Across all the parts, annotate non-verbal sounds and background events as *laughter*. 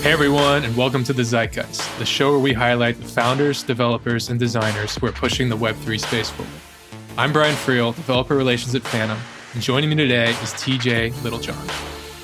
Hey everyone, and welcome to the Zeitgeist, the show where we highlight the founders, developers, and designers who are pushing the Web3 space forward. I'm Brian Friel, developer relations at Phantom, and joining me today is TJ Littlejohn.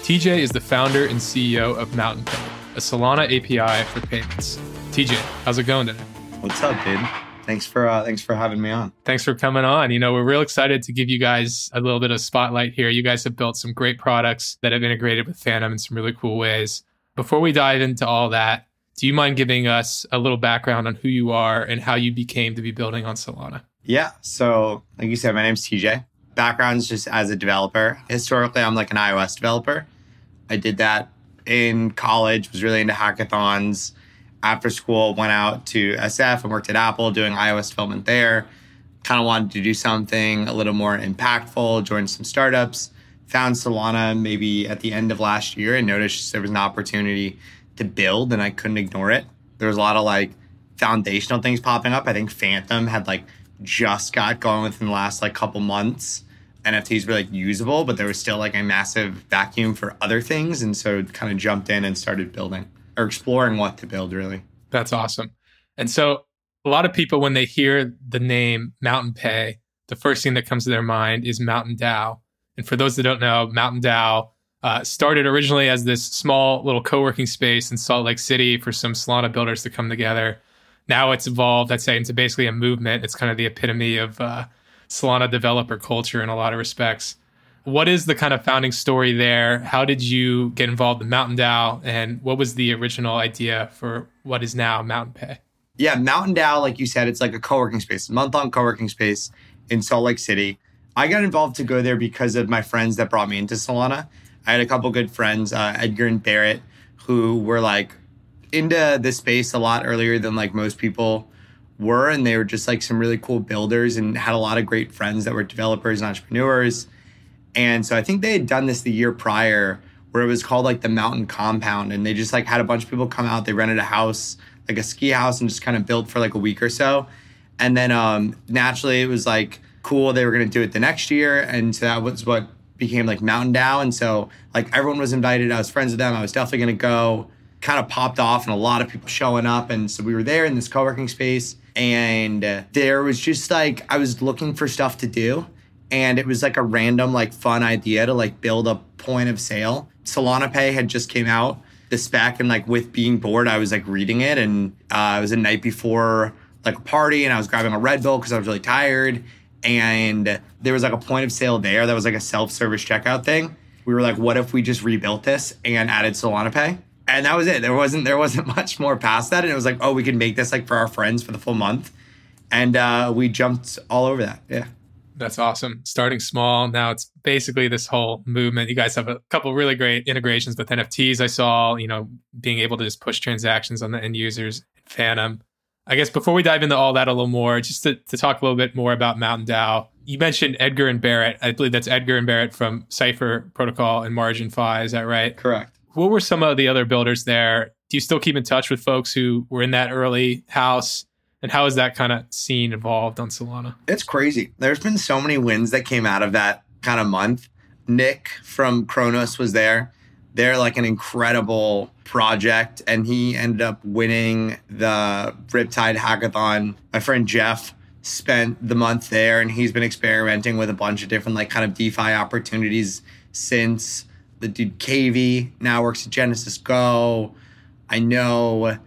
TJ is the founder and CEO of Mountain Pay, a Solana API for payments. TJ, how's it going today? What's up, dude? Thanks for uh, thanks for having me on. Thanks for coming on. You know, we're real excited to give you guys a little bit of spotlight here. You guys have built some great products that have integrated with Phantom in some really cool ways. Before we dive into all that, do you mind giving us a little background on who you are and how you became to be building on Solana? Yeah. So, like you said, my name's TJ. Background's just as a developer. Historically, I'm like an iOS developer. I did that in college, was really into hackathons. After school, went out to SF and worked at Apple doing iOS development there. Kind of wanted to do something a little more impactful, joined some startups, found Solana maybe at the end of last year and noticed there was an opportunity to build and I couldn't ignore it. There was a lot of like foundational things popping up. I think Phantom had like just got going within the last like couple months. NFTs were like usable, but there was still like a massive vacuum for other things. And so kind of jumped in and started building or exploring what to build really. That's awesome. And so a lot of people, when they hear the name Mountain Pay, the first thing that comes to their mind is Mountain DAO. And for those that don't know, Mountain DAO uh, started originally as this small little co-working space in Salt Lake City for some Solana builders to come together. Now it's evolved, I'd say, into basically a movement. It's kind of the epitome of uh, Solana developer culture in a lot of respects. What is the kind of founding story there? How did you get involved in Mountain DAO? and what was the original idea for what is now Mountain Pay? Yeah, Mountain DAO, like you said, it's like a co-working space, month-long co-working space in Salt Lake City. I got involved to go there because of my friends that brought me into Solana. I had a couple good friends, uh, Edgar and Barrett, who were like into the space a lot earlier than like most people were. And they were just like some really cool builders and had a lot of great friends that were developers and entrepreneurs. And so I think they had done this the year prior where it was called like the Mountain Compound. And they just like had a bunch of people come out. They rented a house, like a ski house, and just kind of built for like a week or so. And then um, naturally it was like, cool. They were going to do it the next year. And so that was what became like Mountain DAO. And so like everyone was invited. I was friends with them. I was definitely going to go. Kind of popped off and a lot of people showing up. And so we were there in this co working space. And uh, there was just like, I was looking for stuff to do. And it was like a random, like fun idea to like build a point of sale. Solana Pay had just came out, the spec. And like with being bored, I was like reading it. And uh, it was a night before like a party. And I was grabbing a Red Bull because I was really tired and there was like a point of sale there that was like a self-service checkout thing. We were like, what if we just rebuilt this and added Solana Pay? And that was it. There wasn't there wasn't *laughs* much more past that. And it was like, oh, we could make this like for our friends for the full month. And uh, we jumped all over that. Yeah. That's awesome. Starting small. Now it's basically this whole movement. You guys have a couple really great integrations with NFTs. I saw, you know, being able to just push transactions on the end users, Phantom. I guess before we dive into all that a little more, just to, to talk a little bit more about Mountain DAO, you mentioned Edgar and Barrett. I believe that's Edgar and Barrett from Cypher Protocol and MarginFi. Is that right? Correct. What were some of the other builders there? Do you still keep in touch with folks who were in that early house? And how has that kind of scene evolved on Solana? It's crazy. There's been so many wins that came out of that kind of month. Nick from Kronos was there they're like an incredible project and he ended up winning the Riptide hackathon. My friend Jeff spent the month there and he's been experimenting with a bunch of different like kind of DeFi opportunities since the dude KV now works at GenesysGo. I know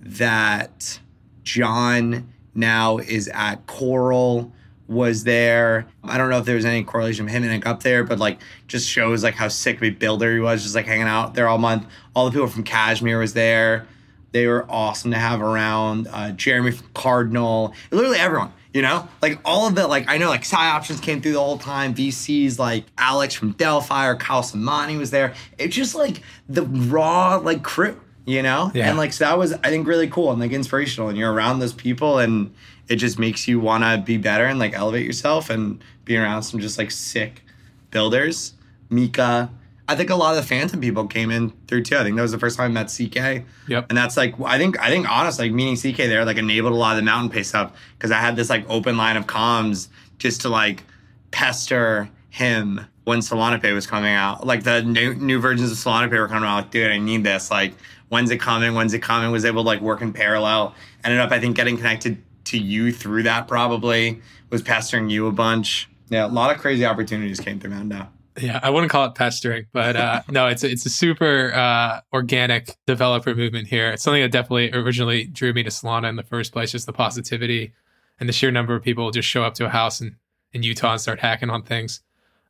that John now is at Coral was there. I don't know if there was any correlation of him ending up there, but like just shows like how sick of a builder he was, just like hanging out there all month. All the people from Cashmere was there. They were awesome to have around. Uh, Jeremy from Cardinal, literally everyone. You know, like all of the like I know like PsyOptions came through the whole time. VCs like Alex from Delphi or Kyle Samani was there. It's just like the raw like crew you know? Yeah. And like, so that was, I think, really cool and like inspirational. And you're around those people and it just makes you want to be better and like elevate yourself and be around some just like sick builders. Mika, I think a lot of the Phantom people came in through too. I think that was the first time I met CK. Yep. And that's like I think I think honestly, like meeting CK there like enabled a lot of the mountain pay stuff because I had this like open line of comms just to like pester him when Solana Pay was coming out. Like the new, new versions of Solana Pay were coming out. Like, dude, I need this. Like, when's it coming? When's it coming? Was able to like work in parallel. Ended up, I think, getting connected to you through that probably. Was pestering you a bunch. Yeah, a lot of crazy opportunities came through DAO. Yeah, I wouldn't call it pestering, but uh, *laughs* no, it's a, it's a super uh, organic developer movement here. It's something that definitely originally drew me to Solana in the first place, just the positivity and the sheer number of people just show up to a house in, in Utah and start hacking on things.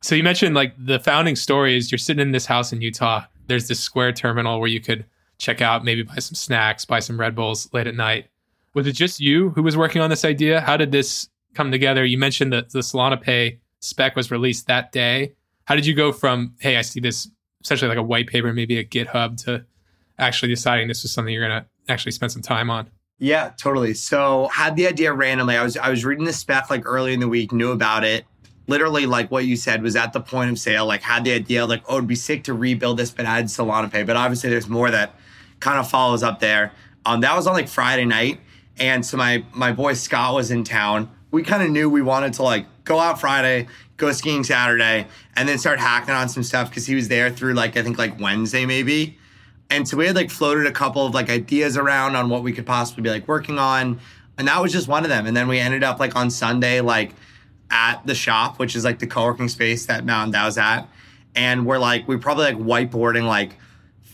So you mentioned like the founding story is you're sitting in this house in Utah. There's this Square terminal where you could check out, maybe buy some snacks, buy some Red Bulls late at night. Was it just you who was working on this idea? How did this come together? You mentioned that the Solana Pay spec was released that day. How did you go from, hey, I see this essentially like a white paper, maybe a GitHub, to actually deciding this was something you're going to actually spend some time on? Yeah, totally. So had the idea randomly. I was I was reading the spec like early in the week, knew about it. Literally, like what you said, was at the point of sale. Like had the idea, like oh, it'd be sick to rebuild this, but add Solana Pay. But obviously, there's more that kind of follows up there. Um, that was on like Friday night, and so my my boy Scott was in town. We kind of knew we wanted to like go out Friday, go skiing Saturday, and then start hacking on some stuff because he was there through like I think like Wednesday maybe. And so we had like floated a couple of like ideas around on what we could possibly be like working on. And that was just one of them. And then we ended up like on Sunday, like at the shop, which is like the co-working space that Mountain DAO's at. And we're like, we're probably like whiteboarding like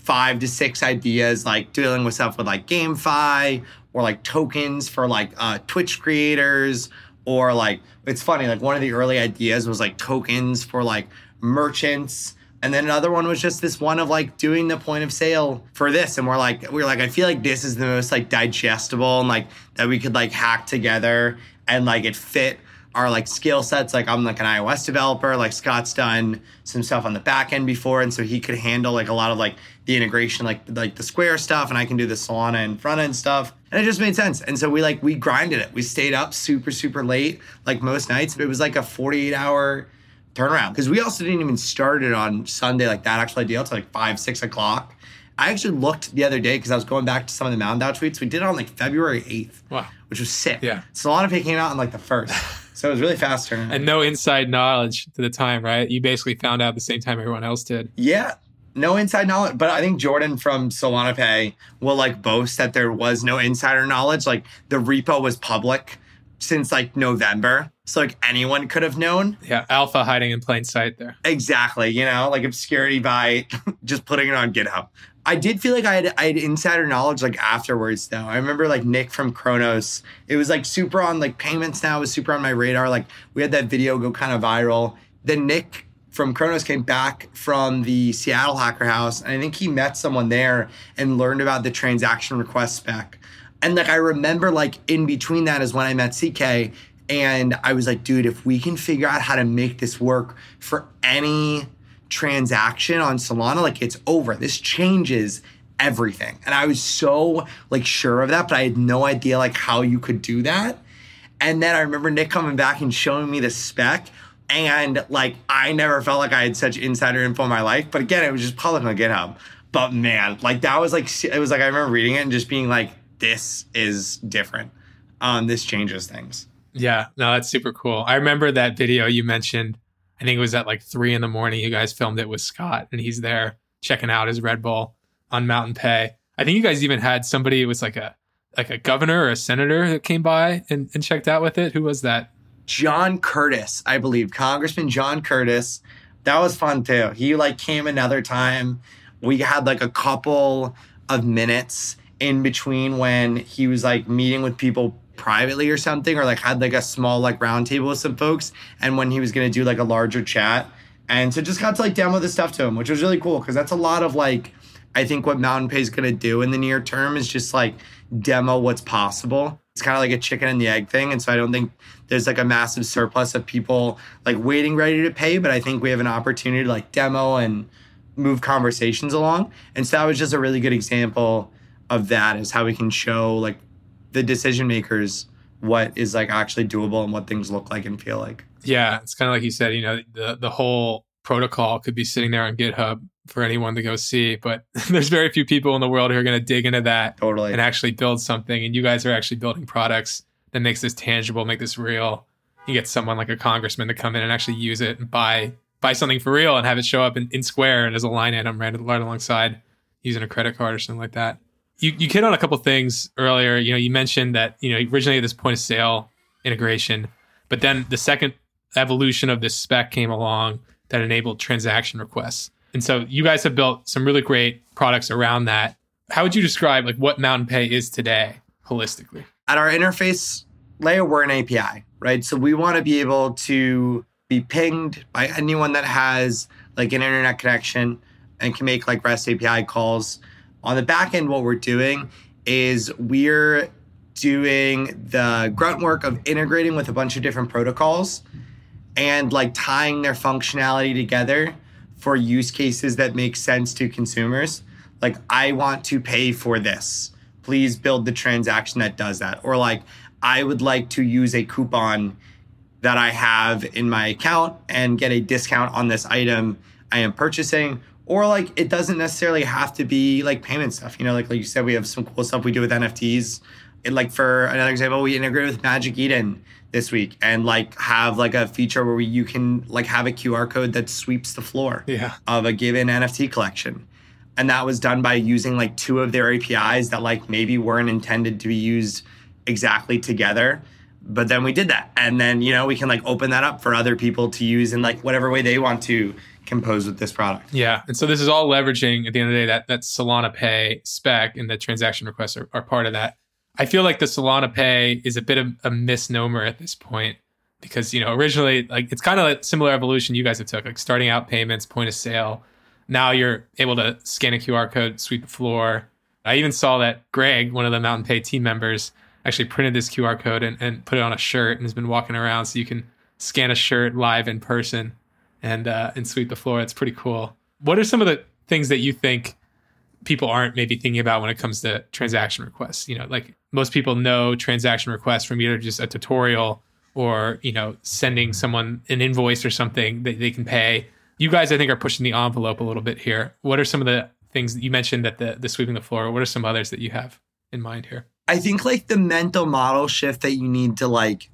five to six ideas, like dealing with stuff with like GameFi or like tokens for like uh, Twitch creators. Or like, it's funny, like one of the early ideas was like tokens for like merchants and then another one was just this one of like doing the point of sale for this. And we're like, we are like, I feel like this is the most like digestible and like that we could like hack together and like it fit our like skill sets. Like I'm like an iOS developer, like Scott's done some stuff on the back end before. And so he could handle like a lot of like the integration, like like the Square stuff, and I can do the Solana and front end stuff. And it just made sense. And so we like we grinded it. We stayed up super, super late, like most nights. It was like a 48 hour turnaround because we also didn't even start it on Sunday like that actual idea until like five, six o'clock. I actually looked the other day because I was going back to some of the Mountain DAO tweets. We did it on like February 8th. Wow. Which was sick. Yeah. Solana Pay came out on like the first. *laughs* so it was really fast turnaround. and no inside knowledge to the time, right? You basically found out at the same time everyone else did. Yeah. No inside knowledge, but I think Jordan from Solana Pay will like boast that there was no insider knowledge. Like the repo was public since like November. So like anyone could have known. Yeah, alpha hiding in plain sight there. Exactly. You know, like obscurity by *laughs* just putting it on GitHub. I did feel like I had I had insider knowledge like afterwards though. I remember like Nick from Kronos. It was like super on like payments now was super on my radar. Like we had that video go kind of viral. Then Nick from Kronos came back from the Seattle Hacker House, and I think he met someone there and learned about the transaction request spec. And like I remember like in between that is when I met CK and I was like, dude, if we can figure out how to make this work for any transaction on Solana, like it's over. This changes everything. And I was so like sure of that, but I had no idea like how you could do that. And then I remember Nick coming back and showing me the spec. And like I never felt like I had such insider info in my life. But again, it was just public on GitHub. But man, like that was like it was like I remember reading it and just being like, this is different. Um, this changes things. Yeah, no, that's super cool. I remember that video you mentioned. I think it was at like three in the morning. You guys filmed it with Scott, and he's there checking out his Red Bull on Mountain Pay. I think you guys even had somebody. It was like a like a governor or a senator that came by and, and checked out with it. Who was that? John Curtis, I believe, Congressman John Curtis. That was fun too. He like came another time. We had like a couple of minutes in between when he was like meeting with people privately or something or like had like a small like roundtable with some folks and when he was to do like a larger chat and so just got to like demo the stuff to him which was really cool because that's a lot of like i think what mountain pay is to do in the near term is just like demo what's possible. It's kind of like a chicken and the egg thing and so i don't think there's like a massive surplus of people like waiting ready to pay but i think we have an opportunity to like demo and move conversations along and so that was just a really good example of that is how we can show like the decision makers what is like actually doable and what things look like and feel like. Yeah, it's kind of like you said, you know, the the whole protocol could be sitting there on GitHub for anyone to go see, but *laughs* there's very few people in the world who are going to dig into that totally and actually build something. And you guys are actually building products that makes this tangible, make this real. You get someone like a congressman to come in and actually use it and buy buy something for real and have it show up in, in Square and as a line item right, right alongside using a credit card or something like that. You you hit on a couple things earlier. You know, you mentioned that you know originally this point of sale integration, but then the second evolution of this spec came along that enabled transaction requests. And so you guys have built some really great products around that. How would you describe like what Mountain Pay is today holistically? At our interface layer, we're an API, right? So we want to be able to be pinged by anyone that has like an internet connection and can make like REST API calls. On the back end, what we're doing is we're doing the grunt work of integrating with a bunch of different protocols and like tying their functionality together for use cases that make sense to consumers. Like, I want to pay for this. Please build the transaction that does that. Or like, I would like to use a coupon that I have in my account and get a discount on this item I am purchasing. Or like, it doesn't necessarily have to be like payment stuff. You know, like like you said, we have some cool stuff we do with NFTs. It, like for another example, we integrated with Magic Eden this week and like have like a feature where we, you can like have a QR code that sweeps the floor yeah. of a given NFT collection. And that was done by using like two of their APIs that like maybe weren't intended to be used exactly together. But then we did that. And then, you know, we can like open that up for other people to use in like whatever way they want to compose with this product. Yeah. And so this is all leveraging at the end of the day that that Solana Pay spec and the transaction requests are, are part of that. I feel like the Solana Pay is a bit of a misnomer at this point because you know originally like it's kind of a similar evolution you guys have took like starting out payments, point of sale. Now you're able to scan a QR code, sweep the floor. I even saw that Greg, one of the Mountain Pay team members, actually printed this QR code and, and put it on a shirt and has been walking around so you can scan a shirt live in person and uh, and sweep the floor. It's pretty cool. What are some of the things that you think people aren't maybe thinking about when it comes to transaction requests? You know, like most people know transaction requests from either just a tutorial or you know sending someone an invoice or something that they can pay you guys i think are pushing the envelope a little bit here what are some of the things that you mentioned that the, the sweeping the floor what are some others that you have in mind here i think like the mental model shift that you need to like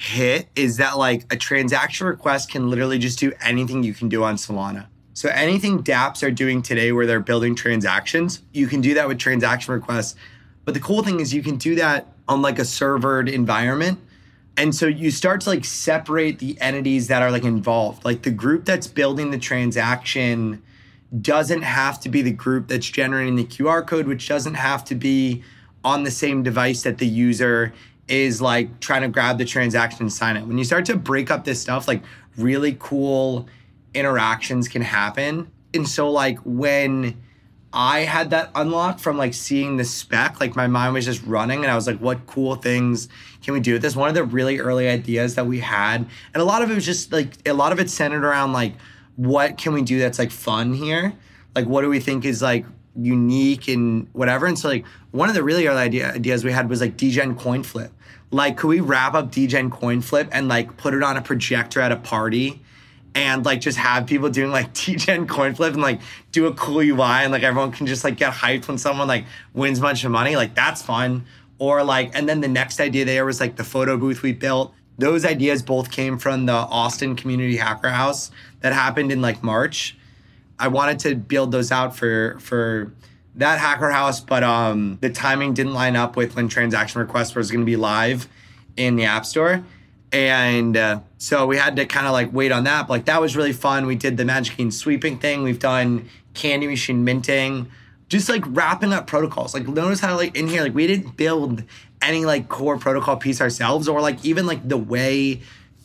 hit is that like a transaction request can literally just do anything you can do on solana so anything dapps are doing today where they're building transactions you can do that with transaction requests but the cool thing is you can do that on like a servered environment. And so you start to like separate the entities that are like involved. Like the group that's building the transaction doesn't have to be the group that's generating the QR code, which doesn't have to be on the same device that the user is like trying to grab the transaction and sign it. When you start to break up this stuff, like really cool interactions can happen. And so like when I had that unlock from like seeing the spec. Like my mind was just running, and I was like, "What cool things can we do with this?" One of the really early ideas that we had, and a lot of it was just like a lot of it centered around like, what can we do that's like fun here? Like, what do we think is like unique and whatever? And so like one of the really early idea, ideas we had was like Degen coin flip. Like, could we wrap up Degen coin flip and like put it on a projector at a party? and like just have people doing like *laughs* Degen coin flip and like do a cool UI and like everyone can just like get hyped when someone like wins a bunch of money. Like that's fun. Or like, and then the next idea there was like the photo booth we built. Those ideas both came from the Austin Community Hacker House that happened in like March. I wanted to build those out for for that hacker house, but um the timing didn't line up with when transaction request was going to be live in the App Store. And uh, so we had to kind of like wait on that. But like that was really fun. We did the Magic Eden sweeping thing. We've done candy machine minting, just like wrapping up protocols. Like notice how like in here, like we didn't build any like core protocol piece ourselves or like even like the way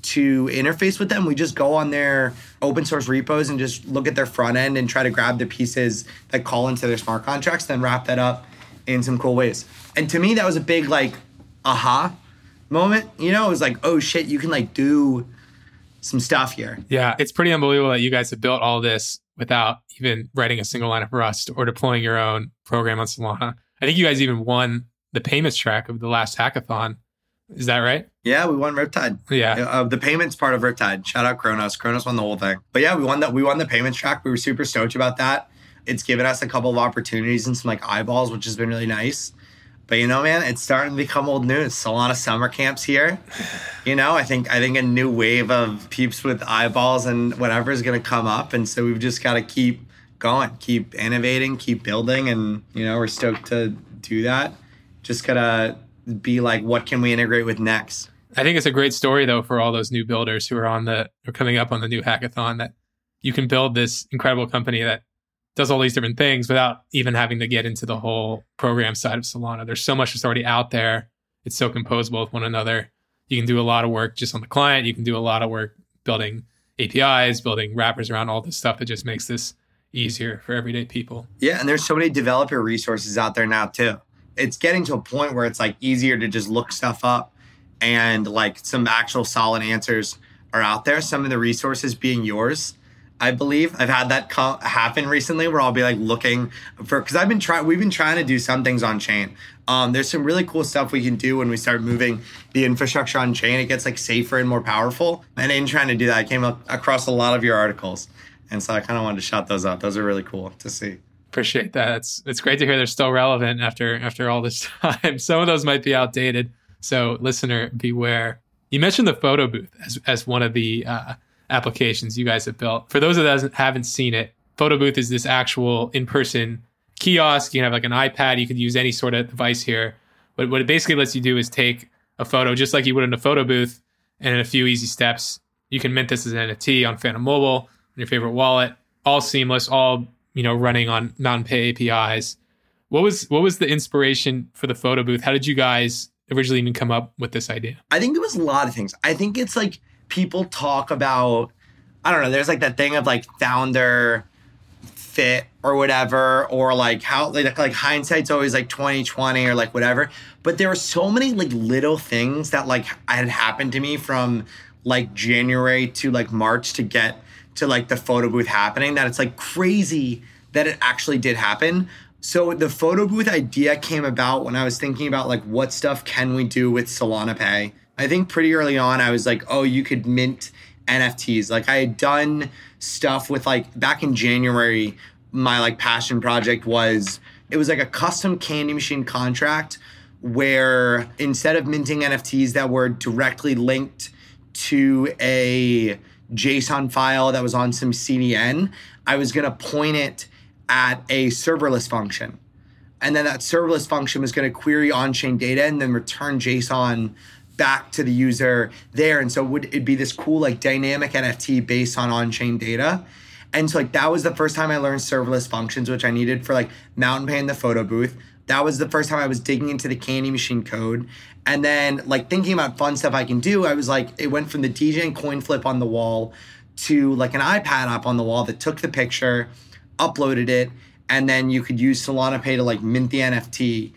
to interface with them. We just go on their open source repos and just look at their front end and try to grab the pieces that call into their smart contracts, then wrap that up in some cool ways. And to me, that was a big like aha moment. You know, it was like, oh shit, you can like do some stuff here. Yeah, it's pretty unbelievable that you guys have built all this without even writing a single line of Rust or deploying your own program on Solana. I think you guys even won the payments track of the last hackathon. Is that right? Yeah, we won Riptide. Yeah, uh, the payments part of Riptide. Shout out Kronos. Kronos won the whole thing. But yeah, we won that. We won the payments track. We were super stoked about that. It's given us a couple of opportunities and some like eyeballs, which has been really nice. But you know, man, it's starting to become old news. A lot of summer camps here. You know, I think I think a new wave of peeps with eyeballs and whatever is going to come up, and so we've just got to keep going, keep innovating, keep building, and you know we're stoked to do that. Just gotta be like, what can we integrate with next? I think it's a great story though for all those new builders who are on the are coming up on the new hackathon that you can build this incredible company that does all these different things without even having to get into the whole program side of Solana. There's so much that's already out there. It's so composable with one another. You can do a lot of work just on the client. You can do a lot of work building APIs, building wrappers around all this stuff that just makes this easier for everyday people. Yeah, and there's so many developer resources out there now too. It's getting to a point where it's like easier to just look stuff up and like some actual solid answers are out there. Some of the resources being yours I believe I've had that co- happen recently where I'll be like looking for because I've been trying. We've been trying to do some things on chain. Um, there's some really cool stuff we can do when we start moving the infrastructure on chain. It gets like safer and more powerful. And in trying to do that, I came up across a lot of your articles, and so I kind of wanted to shout those out. Those are really cool to see. Appreciate that. It's it's great to hear they're still relevant after after all this *laughs* time. Some of those might be outdated, so listener beware. You mentioned the photo booth as as one of the uh, applications you guys have built. For those of us that haven't seen it, Photo Booth is this actual in-person kiosk. You can have like an iPad. You could use any sort of device here. But what it basically lets you do is take a photo just like you would in a photo booth, and in a few easy steps, you can mint this as an NFT on Phantom Mobile, on your favorite wallet, all seamless, all you know, running on non-pay APIs. What was what was the inspiration for the photo booth? How did you guys originally even come up with this idea? I think it was a lot of things. I think it's like people talk about I don't know, there's like that thing of like founder fit or whatever, or like how like, like hindsight's always like 2020 or like whatever. But there were so many like little things that like had happened to me from like January to like March to get to like the photo booth happening that it's like crazy that it actually did happen. So the photo booth idea came about when I was thinking about like what stuff can we do with Solana Pay I think pretty early on, I was like, oh, you could mint NFTs. Like I had done stuff with like back in January, my like passion project was it was like a custom candy machine contract where instead of minting NFTs that were directly linked to a JSON file that was on some CDN, I was going to point it at a serverless function. And then that serverless function was going to query on chain data and then return JSON back to the user there. And so it would it be this cool like dynamic NFT based on on-chain data? And so like that was the first time I learned serverless functions, which I needed for like Mountain Pay in the photo booth. That was the first time I was digging into the candy machine code. And then like thinking about fun stuff I can do, I was like, it went from the Degen coin flip on the wall to like an iPad app on the wall that took the picture, uploaded it, and then you could use Solana Pay to like mint the NFT.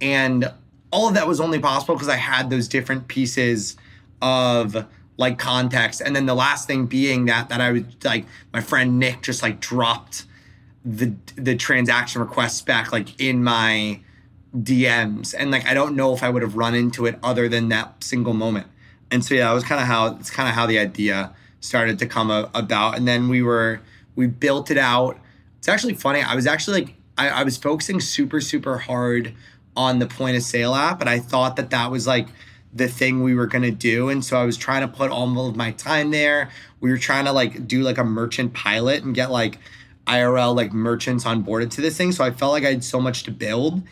And all of that was only possible because I had those different pieces of like context. And then the last thing being that that I was like my friend Nick just like dropped the the transaction requests back like in my DMs. And like I don't know if I would have run into it other than that single moment. And so yeah, that was kind of how it's kind of how the idea started to come a, about. And then we were we built it out. It's actually funny. I was actually like I, I was focusing super super hard on the point of sale app. And I thought that that was like the thing we were going to do. And so I was trying to put all of my time there. We were trying to like do like a merchant pilot and get like IRL like merchants onboarded to this thing. So I felt like I had so much to build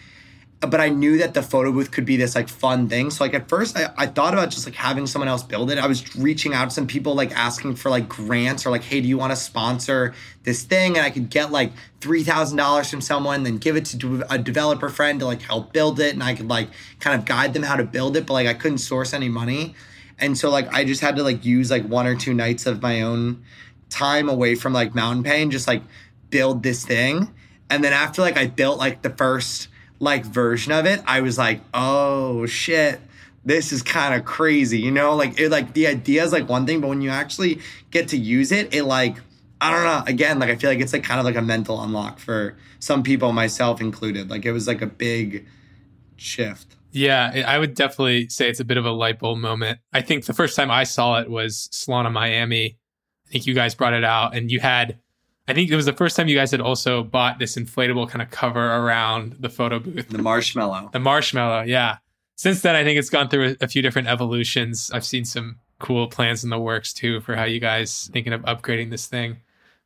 but I knew that the photo booth could be this like fun thing. So like at first I, I thought about just like having someone else build it. I was reaching out to some people like asking for like grants or like, hey, do you want to sponsor this thing? And I could get like three thousand dollars from someone, then give it to a developer friend to like help build it. And I could like kind of guide them how to build it, but like I couldn't source any money. And so like I just had to like use like one or two nights of my own time away from like Mountain Pay and just like build this thing. And then after like I built like the first like version of it, I was like, oh shit, this is kind of crazy, you know? Like it like the idea is like one thing, but when you actually get to use it, it like I don't know. Again, like I feel like it's like kind of like a mental unlock for some people, myself included. Like it was like a big shift. Yeah, I would definitely say it's a bit of a light bulb moment. I think the first time I saw it was Solana Miami. I think you guys brought it out and you had I think it was the first time you guys had also bought this inflatable kind of cover around the photo booth. The marshmallow. The marshmallow, yeah. Since then, I think it's gone through a, few different evolutions. I've seen some cool plans in the works too for how you guys thinking of upgrading this thing.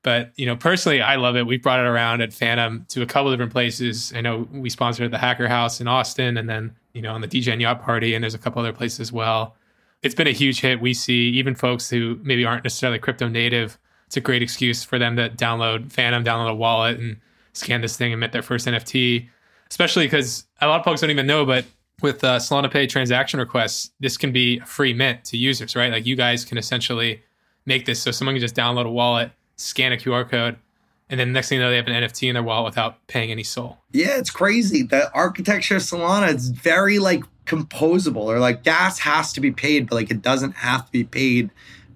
But you know, personally, I love it. We brought it around at Phantom to a couple different places. I know we sponsored the Hacker House in Austin, and then you know on the Degen Yacht Party, and there's a couple other places as well. It's been a huge hit. We see even folks who maybe aren't necessarily crypto native. It's a great excuse for them to download Phantom, download a wallet, and scan this thing and mint their first NFT. Especially because a lot of folks don't even know, but with uh, Solana Pay transaction requests, this can be a free mint to users, right? Like you guys can essentially make this so someone can just download a wallet scan a QR code, and then next thing you know, they have an NFT in their wallet without paying any SOL. Yeah, it's crazy. The architecture of Solana is very like composable, or like gas has to be paid, but like it doesn't have to be paid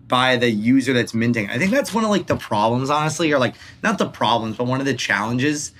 by the user that's minting. I think that's one of like the problems, honestly, or like not the problems, but one of the challenges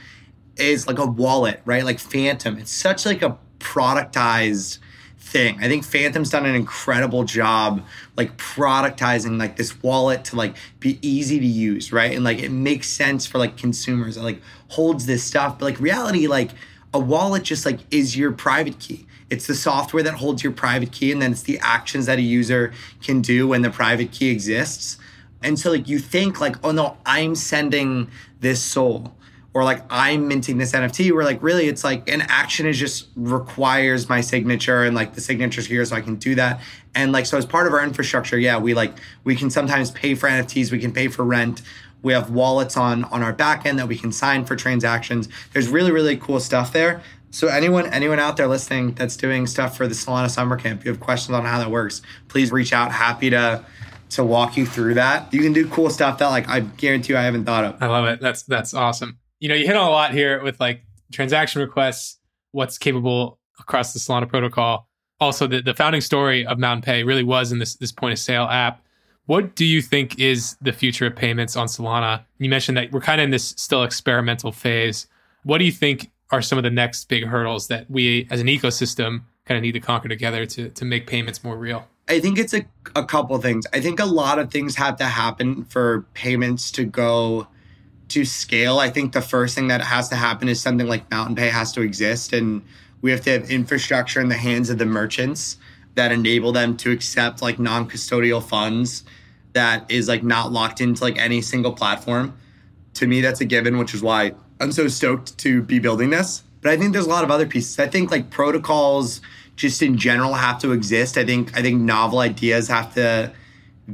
is like a wallet, right? Like Phantom. It's such like a productized thing. I think Phantom's done an incredible job like productizing like this wallet to like be easy to use, right? And like it makes sense for like consumers. It like holds this stuff. But like reality, like a wallet just like is your private key. It's the software that holds your private key, and then it's the actions that a user can do when the private key exists. And so like you think like, oh no, I'm sending this SOL, or like I'm minting this NFT, where like really it's like an action is just requires my signature and like the signature's here so I can do that. And like so as part of our infrastructure, yeah, we like we can sometimes pay for NFTs, we can pay for rent. We have wallets on on our backend that we can sign for transactions. There's really, really cool stuff there. So anyone anyone out there listening that's doing stuff for the Solana summer camp, you have questions on how that works, please reach out. Happy to to walk you through that. You can do cool stuff that like I guarantee you I haven't thought of. I love it. That's that's awesome you know, you hit on a lot here with like transaction requests, what's capable across the Solana protocol. Also, the, the founding story of Mountain Pay really was in this this point of sale app. What do you think is the future of payments on Solana? You mentioned that we're kind of in this still experimental phase. What do you think are some of the next big hurdles that we as an ecosystem kind of need to conquer together to, to make payments more real? I think it's a, a couple things. I think a lot of things have to happen for payments to go to scale, I think the first thing that has to happen is something like Mountain Pay has to exist. And we have to have infrastructure in the hands of the merchants that enable them to accept like non custodial funds that is like not locked into like any single platform. To me, that's a given, which is why I'm so stoked to be building this. But I think there's a lot of other pieces. I think like protocols just in general have to exist. I think I think novel ideas have to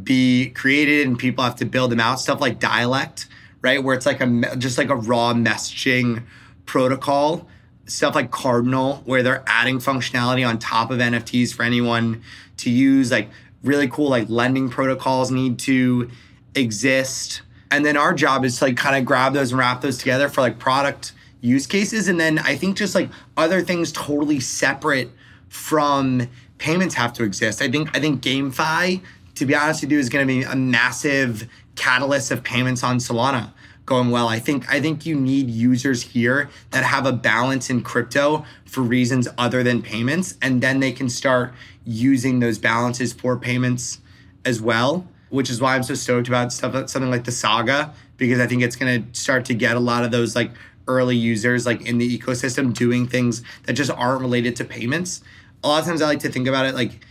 be created and people have to build them out. Stuff like dialect right? Where it's like a just like a raw messaging protocol. Stuff like Cardinal, where they're adding functionality on top of NFTs for anyone to use. Like really cool, like lending protocols need to exist. And then our job is to like kind of grab those and wrap those together for like product use cases. And then I think just like other things totally separate from payments have to exist. I think I think GameFi, to be honest with you, is going to be a massive catalyst of payments on Solana going well. I think I think you need users here that have a balance in crypto for reasons other than payments and then they can start using those balances for payments as well, which is why I'm so stoked about stuff something like the Saga because I think it's going to start to get a lot of those like early users like in the ecosystem doing things that just aren't related to payments. A lot of times I like to think about it like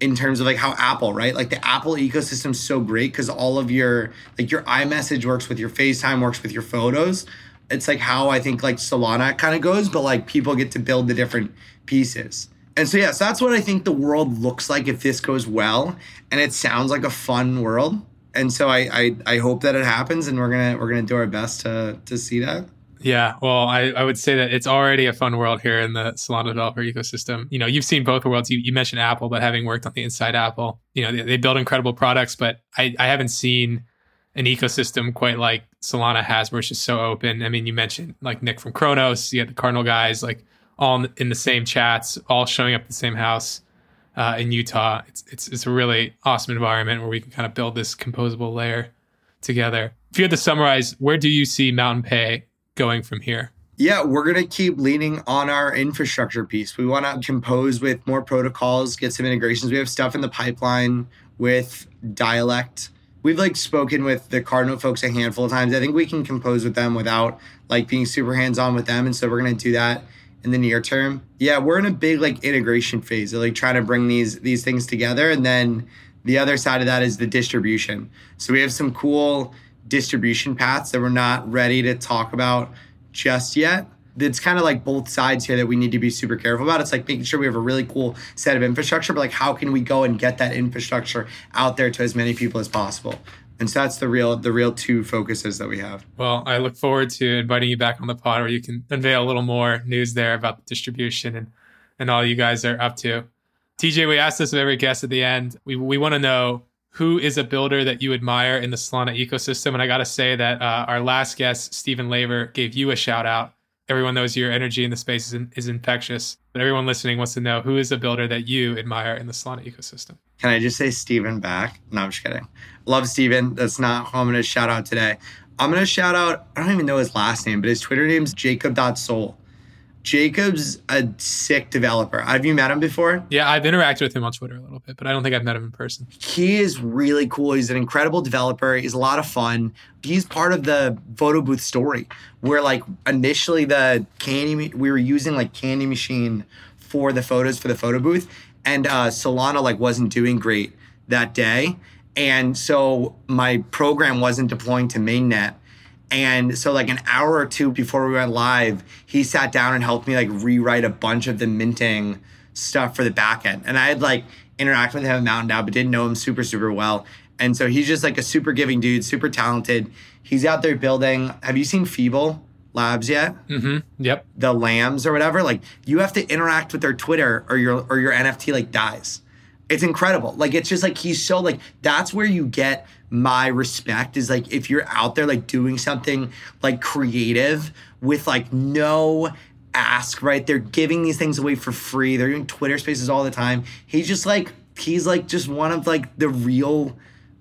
in terms of like how Apple, right? Like the Apple ecosystem is so great because all of your like your iMessage works with your FaceTime, works with your photos. It's like how I think like Solana kind of goes, but like people get to build the different pieces. And so yes, that's what I think the world looks like if this goes well. And it sounds like a fun world. And so I I, I hope that it happens and we're gonna we're gonna do our best to to see that. Yeah, well, I, I would say that it's already a fun world here in the Solana developer ecosystem. You know, you've seen both worlds. You, you mentioned Apple, but having worked on the inside Apple, you know, they, they build incredible products, but I, I haven't seen an ecosystem quite like Solana has, where it's just so open. I mean, you mentioned like Nick from Kronos, you had the Cardinal guys, like all in the same chats, all showing up at the same house uh, in Utah. It's, it's it's a really awesome environment where we can kind of build this composable layer together. If you had to summarize, where do you see Mountain Pay going from here? Yeah, we're going to keep leaning on our infrastructure piece. We want to compose with more protocols, get some integrations. We have stuff in the pipeline with dialect. We've like spoken with the Cardinal folks a handful of times. I think we can compose with them without like being super hands on with them. And so we're going to do that in the near term. Yeah, we're in a big like integration phase of like trying to bring these these things together. And then the other side of that is the distribution. So we have some cool distribution paths that we're not ready to talk about just yet. It's kind of like both sides here that we need to be super careful about. It's like making sure we have a really cool set of infrastructure, but like how can we go and get that infrastructure out there to as many people as possible? And so that's the real the real two focuses that we have. Well, I look forward to inviting you back on the pod where you can unveil a little more news there about the distribution and and all you guys are up to. TJ, we asked this of every guest at the end. We we want to know who is a builder that you admire in the Solana ecosystem, and I got to say that uh, our last guest, Stephen Laver, gave you a shout out. Everyone knows your energy in the space is, in, is infectious, but everyone listening wants to know who is a builder that you admire in the Solana ecosystem. Can I just say Stephen back? No, I'm just kidding. Love Steven. That's not who I'm going to shout out today. I'm going to shout out, I don't even know his last name, but his Twitter name's jacob.sol. Jacob's a sick developer. Have you met him before? Yeah, I've interacted with him on Twitter a little bit, but I don't think I've met him in person. He is really cool. He's an incredible developer. He's a lot of fun. He's part of the photo booth story where like initially the candy we were using like candy machine for the photos for the photo booth and uh Solana like wasn't doing great that day. And so my program wasn't deploying to mainnet and so like an hour or two before we went live, he sat down and helped me like rewrite a bunch of the minting stuff for the backend. And I had like interacted with him at Mountain DAO, but didn't know him super, super well. And so he's just like a super giving dude, super talented. He's out there building. Have you seen Feeble Labs yet? Mm-hmm. Yep. The lambs or whatever. Like you have to interact with their Twitter or your or your NFT like dies. It's incredible. Like it's just like he's so like that's where you get my respect is like if you're out there like doing something like creative with like no ask, right? They're giving these things away for free. They're doing Twitter spaces all the time. He's just like he's like just one of like the real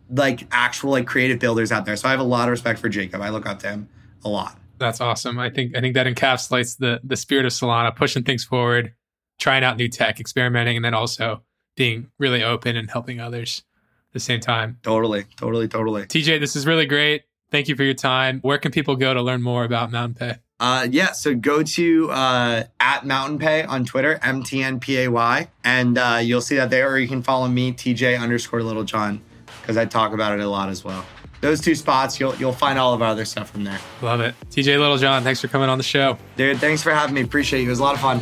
like actual like creative builders out there. So I have a lot of respect for Jacob. I look up to him a lot. That's awesome. I think I think that encapsulates the the spirit of Solana, pushing things forward, trying out new tech, experimenting, and then also being really open and helping others at the same time. Totally, totally, totally. TJ, this is really great. Thank you for your time. Where can people go to learn more about Mountain Pay? Uh, yeah, so go to uh, at Mountain Pay on Twitter, MTNPAY, and uh, you'll see that there, or you can follow me, TJ underscore Littlejohn, because I talk about it a lot as well. Those two spots, you'll you'll find all of our other stuff from there. Love it. TJ Littlejohn, thanks for coming on the show. Dude, thanks for having me. Appreciate you. It was a lot of fun.